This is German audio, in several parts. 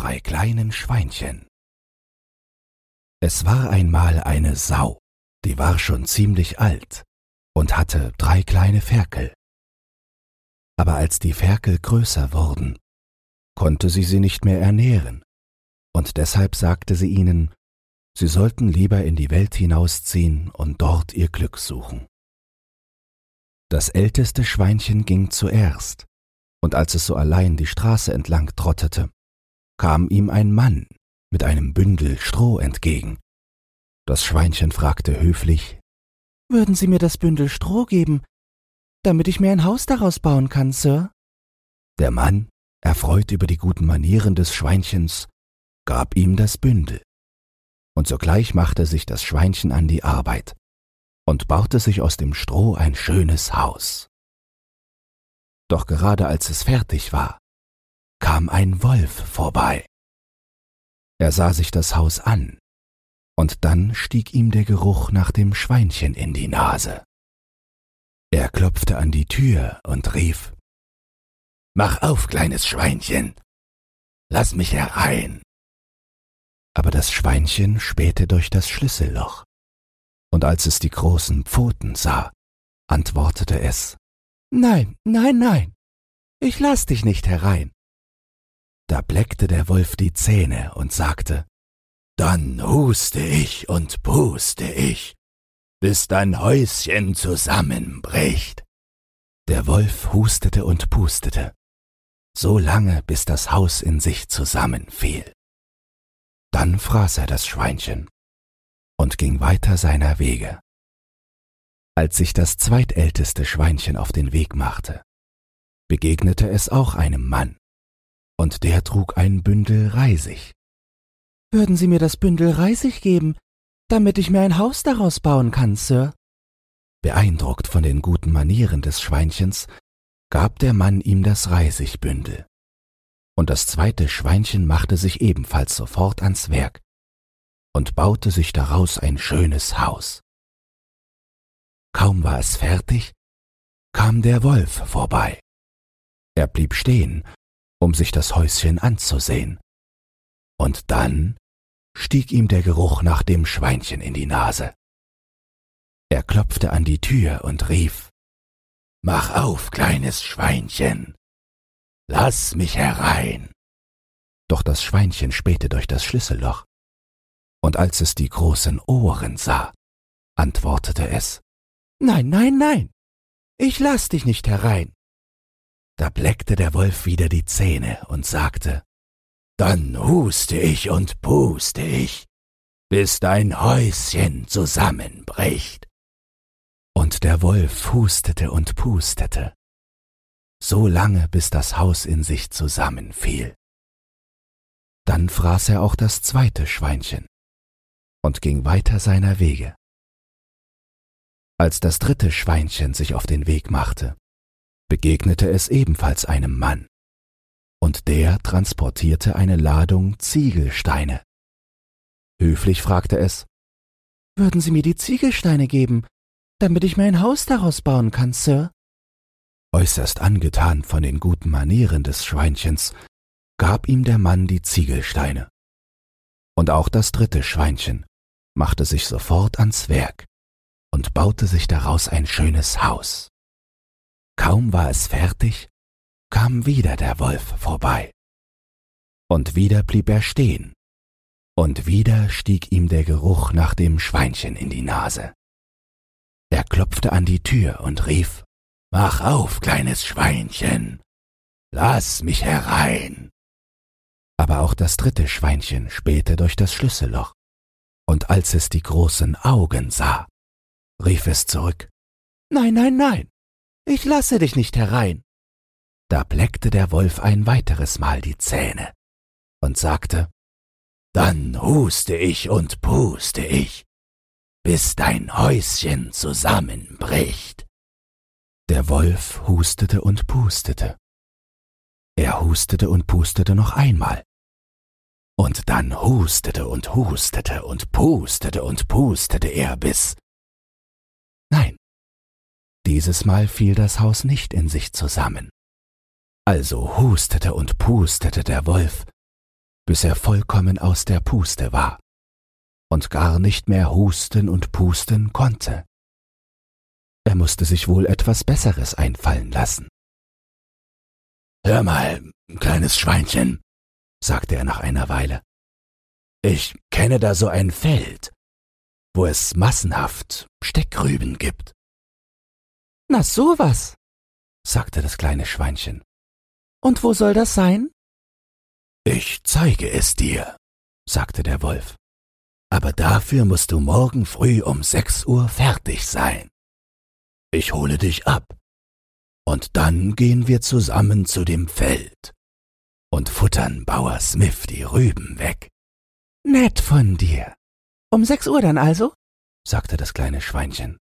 drei kleinen Schweinchen Es war einmal eine Sau, die war schon ziemlich alt und hatte drei kleine Ferkel. Aber als die Ferkel größer wurden, konnte sie sie nicht mehr ernähren, und deshalb sagte sie ihnen, sie sollten lieber in die Welt hinausziehen und dort ihr Glück suchen. Das älteste Schweinchen ging zuerst, und als es so allein die Straße entlang trottete, kam ihm ein Mann mit einem Bündel Stroh entgegen. Das Schweinchen fragte höflich Würden Sie mir das Bündel Stroh geben, damit ich mir ein Haus daraus bauen kann, Sir? Der Mann, erfreut über die guten Manieren des Schweinchens, gab ihm das Bündel. Und sogleich machte sich das Schweinchen an die Arbeit und baute sich aus dem Stroh ein schönes Haus. Doch gerade als es fertig war, kam ein Wolf vorbei. Er sah sich das Haus an, und dann stieg ihm der Geruch nach dem Schweinchen in die Nase. Er klopfte an die Tür und rief Mach auf, kleines Schweinchen, lass mich herein. Aber das Schweinchen spähte durch das Schlüsselloch und als es die großen Pfoten sah, antwortete es Nein, nein, nein, ich lass dich nicht herein. Da bleckte der Wolf die Zähne und sagte Dann huste ich und puste ich, bis dein Häuschen zusammenbricht. Der Wolf hustete und pustete, so lange, bis das Haus in sich zusammenfiel. Dann fraß er das Schweinchen und ging weiter seiner Wege. Als sich das zweitälteste Schweinchen auf den Weg machte, begegnete es auch einem Mann, und der trug ein Bündel Reisig. Würden Sie mir das Bündel Reisig geben, damit ich mir ein Haus daraus bauen kann, Sir? Beeindruckt von den guten Manieren des Schweinchens, gab der Mann ihm das Reisigbündel. Und das zweite Schweinchen machte sich ebenfalls sofort ans Werk und baute sich daraus ein schönes Haus. Kaum war es fertig, kam der Wolf vorbei. Er blieb stehen, um sich das Häuschen anzusehen. Und dann stieg ihm der Geruch nach dem Schweinchen in die Nase. Er klopfte an die Tür und rief Mach auf, kleines Schweinchen. Lass mich herein. Doch das Schweinchen spähte durch das Schlüsselloch und als es die großen Ohren sah, antwortete es Nein, nein, nein, ich lass dich nicht herein. Da bleckte der Wolf wieder die Zähne und sagte Dann huste ich und puste ich, bis dein Häuschen zusammenbricht. Und der Wolf hustete und pustete, so lange bis das Haus in sich zusammenfiel. Dann fraß er auch das zweite Schweinchen und ging weiter seiner Wege. Als das dritte Schweinchen sich auf den Weg machte, begegnete es ebenfalls einem Mann, und der transportierte eine Ladung Ziegelsteine. Höflich fragte es, Würden Sie mir die Ziegelsteine geben, damit ich mir ein Haus daraus bauen kann, Sir? Äußerst angetan von den guten Manieren des Schweinchens, gab ihm der Mann die Ziegelsteine. Und auch das dritte Schweinchen machte sich sofort ans Werk und baute sich daraus ein schönes Haus. Kaum war es fertig, kam wieder der Wolf vorbei. Und wieder blieb er stehen, und wieder stieg ihm der Geruch nach dem Schweinchen in die Nase. Er klopfte an die Tür und rief Mach auf, kleines Schweinchen. Lass mich herein. Aber auch das dritte Schweinchen spähte durch das Schlüsselloch und als es die großen Augen sah, rief es zurück Nein, nein, nein, ich lasse dich nicht herein. Da bleckte der Wolf ein weiteres Mal die Zähne und sagte Dann huste ich und puste ich, bis dein Häuschen zusammenbricht. Der Wolf hustete und pustete. Er hustete und pustete noch einmal, und dann hustete und hustete und pustete und pustete er bis. Nein, dieses Mal fiel das Haus nicht in sich zusammen. Also hustete und pustete der Wolf, bis er vollkommen aus der Puste war und gar nicht mehr husten und pusten konnte. Er musste sich wohl etwas Besseres einfallen lassen. Hör mal, kleines Schweinchen, sagte er nach einer Weile. Ich kenne da so ein Feld, wo es massenhaft Steckrüben gibt. Na sowas, sagte das kleine Schweinchen. Und wo soll das sein? Ich zeige es dir, sagte der Wolf. Aber dafür musst du morgen früh um sechs Uhr fertig sein. Ich hole dich ab. Und dann gehen wir zusammen zu dem Feld und futtern Bauer Smith die Rüben weg. Nett von dir. Um sechs Uhr dann also? sagte das kleine Schweinchen.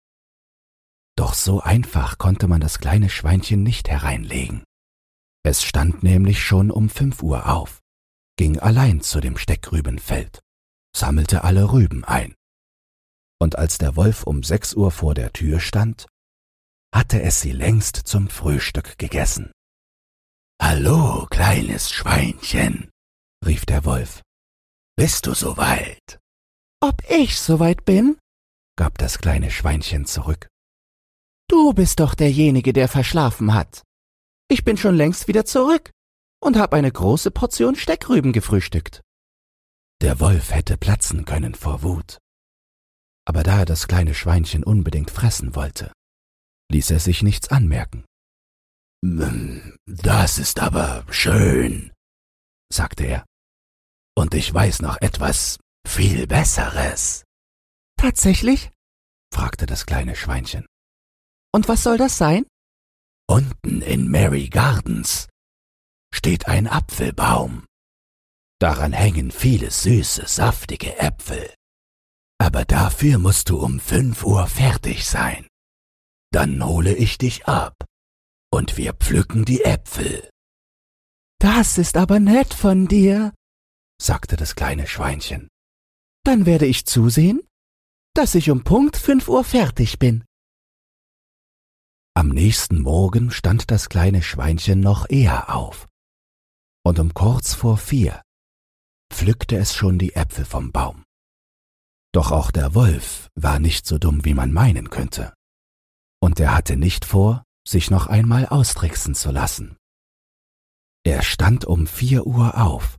Doch so einfach konnte man das kleine Schweinchen nicht hereinlegen. Es stand nämlich schon um fünf Uhr auf, ging allein zu dem Steckrübenfeld, sammelte alle Rüben ein. Und als der Wolf um sechs Uhr vor der Tür stand, hatte es sie längst zum Frühstück gegessen. Hallo, kleines Schweinchen, rief der Wolf. Bist du soweit? Ob ich soweit bin? gab das kleine Schweinchen zurück. Du bist doch derjenige, der verschlafen hat. Ich bin schon längst wieder zurück und hab eine große Portion Steckrüben gefrühstückt. Der Wolf hätte platzen können vor Wut. Aber da er das kleine Schweinchen unbedingt fressen wollte, ließ er sich nichts anmerken. Das ist aber schön, sagte er. Und ich weiß noch etwas viel Besseres. Tatsächlich? fragte das kleine Schweinchen. Und was soll das sein? Unten in Mary Gardens steht ein Apfelbaum. Daran hängen viele süße, saftige Äpfel. Aber dafür musst du um fünf Uhr fertig sein. Dann hole ich dich ab und wir pflücken die Äpfel. Das ist aber nett von dir, sagte das kleine Schweinchen. Dann werde ich zusehen, dass ich um Punkt fünf Uhr fertig bin. Am nächsten Morgen stand das kleine Schweinchen noch eher auf. Und um kurz vor vier pflückte es schon die Äpfel vom Baum. Doch auch der Wolf war nicht so dumm, wie man meinen könnte. Und er hatte nicht vor, sich noch einmal austricksen zu lassen. Er stand um vier Uhr auf,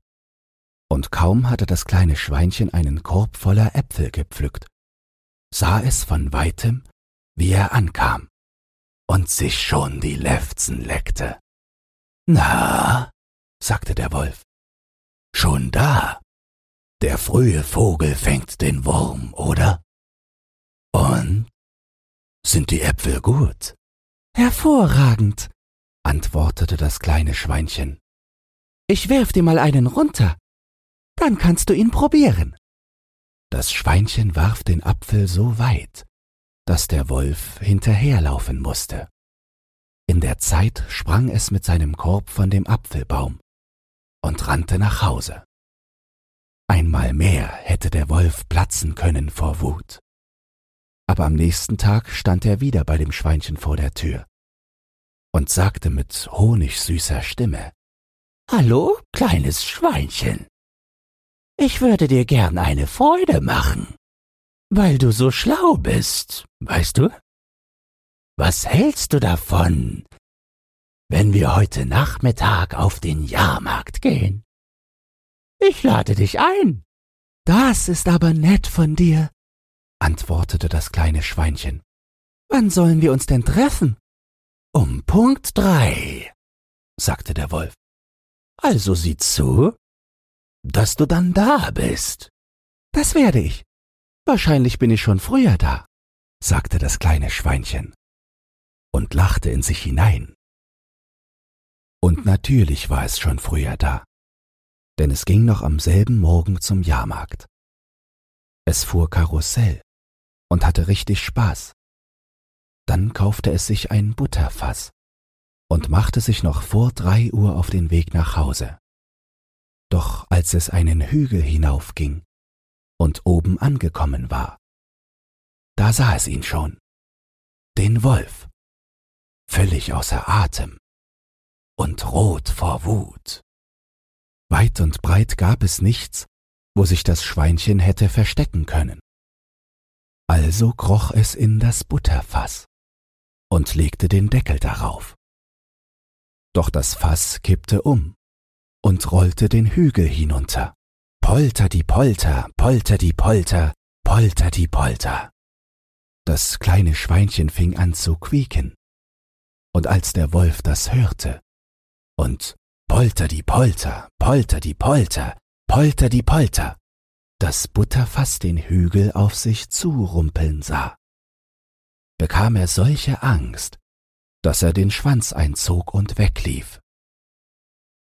und kaum hatte das kleine Schweinchen einen Korb voller Äpfel gepflückt, sah es von weitem, wie er ankam und sich schon die Lefzen leckte. Na, sagte der Wolf, schon da. Der frühe Vogel fängt den Wurm, oder? Und? Sind die Äpfel gut? Hervorragend, antwortete das kleine Schweinchen. Ich werf dir mal einen runter. Dann kannst du ihn probieren. Das Schweinchen warf den Apfel so weit, dass der Wolf hinterherlaufen musste. In der Zeit sprang es mit seinem Korb von dem Apfelbaum und rannte nach Hause. Einmal mehr hätte der Wolf platzen können vor Wut. Aber am nächsten Tag stand er wieder bei dem Schweinchen vor der Tür und sagte mit honigsüßer Stimme Hallo, kleines Schweinchen. Ich würde dir gern eine Freude machen weil du so schlau bist, weißt du? Was hältst du davon, wenn wir heute Nachmittag auf den Jahrmarkt gehen? Ich lade dich ein. Das ist aber nett von dir, antwortete das kleine Schweinchen. Wann sollen wir uns denn treffen? Um Punkt drei, sagte der Wolf. Also sieh zu, dass du dann da bist. Das werde ich. Wahrscheinlich bin ich schon früher da, sagte das kleine Schweinchen und lachte in sich hinein. Und natürlich war es schon früher da, denn es ging noch am selben Morgen zum Jahrmarkt. Es fuhr Karussell und hatte richtig Spaß. Dann kaufte es sich ein Butterfass und machte sich noch vor drei Uhr auf den Weg nach Hause. Doch als es einen Hügel hinaufging, und oben angekommen war. Da sah es ihn schon, den Wolf, völlig außer Atem und rot vor Wut. Weit und breit gab es nichts, wo sich das Schweinchen hätte verstecken können. Also kroch es in das Butterfass und legte den Deckel darauf. Doch das Fass kippte um und rollte den Hügel hinunter. Polter die Polter, polter die Polter, polter die Polter. Das kleine Schweinchen fing an zu quieken. Und als der Wolf das hörte und polter die Polter, polter die Polter, polter die Polter, das Butterfass den Hügel auf sich zurumpeln sah, bekam er solche Angst, dass er den Schwanz einzog und weglief.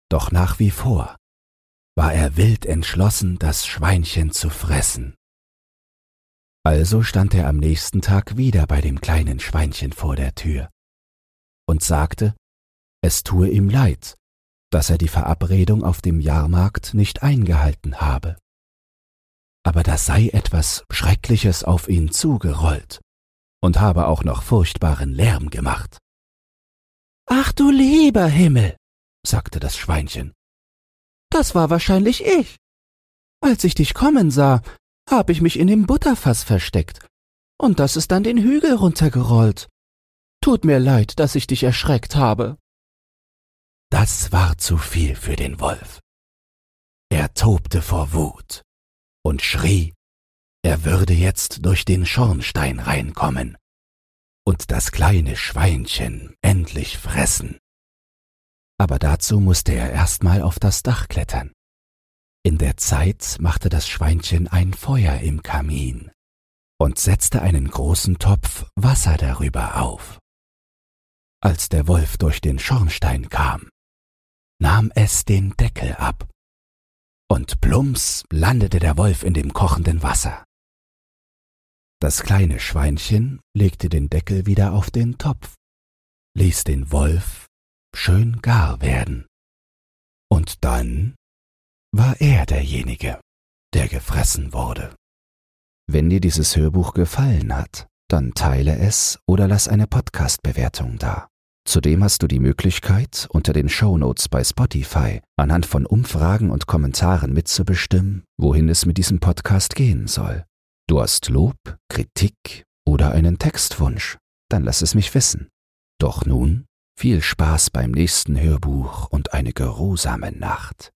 Doch nach wie vor war er wild entschlossen, das Schweinchen zu fressen. Also stand er am nächsten Tag wieder bei dem kleinen Schweinchen vor der Tür und sagte, es tue ihm leid, dass er die Verabredung auf dem Jahrmarkt nicht eingehalten habe. Aber da sei etwas Schreckliches auf ihn zugerollt und habe auch noch furchtbaren Lärm gemacht. Ach du lieber Himmel, sagte das Schweinchen. Das war wahrscheinlich ich. Als ich dich kommen sah, hab ich mich in dem Butterfass versteckt, und das ist dann den Hügel runtergerollt. Tut mir leid, dass ich dich erschreckt habe. Das war zu viel für den Wolf. Er tobte vor Wut und schrie, er würde jetzt durch den Schornstein reinkommen und das kleine Schweinchen endlich fressen. Aber dazu musste er erstmal auf das Dach klettern. In der Zeit machte das Schweinchen ein Feuer im Kamin und setzte einen großen Topf Wasser darüber auf. Als der Wolf durch den Schornstein kam, nahm es den Deckel ab, und plumps landete der Wolf in dem kochenden Wasser. Das kleine Schweinchen legte den Deckel wieder auf den Topf, ließ den Wolf schön gar werden. Und dann war er derjenige, der gefressen wurde. Wenn dir dieses Hörbuch gefallen hat, dann teile es oder lass eine Podcast-Bewertung da. Zudem hast du die Möglichkeit, unter den Shownotes bei Spotify anhand von Umfragen und Kommentaren mitzubestimmen, wohin es mit diesem Podcast gehen soll. Du hast Lob, Kritik oder einen Textwunsch, dann lass es mich wissen. Doch nun viel Spaß beim nächsten Hörbuch und eine geruhsame Nacht.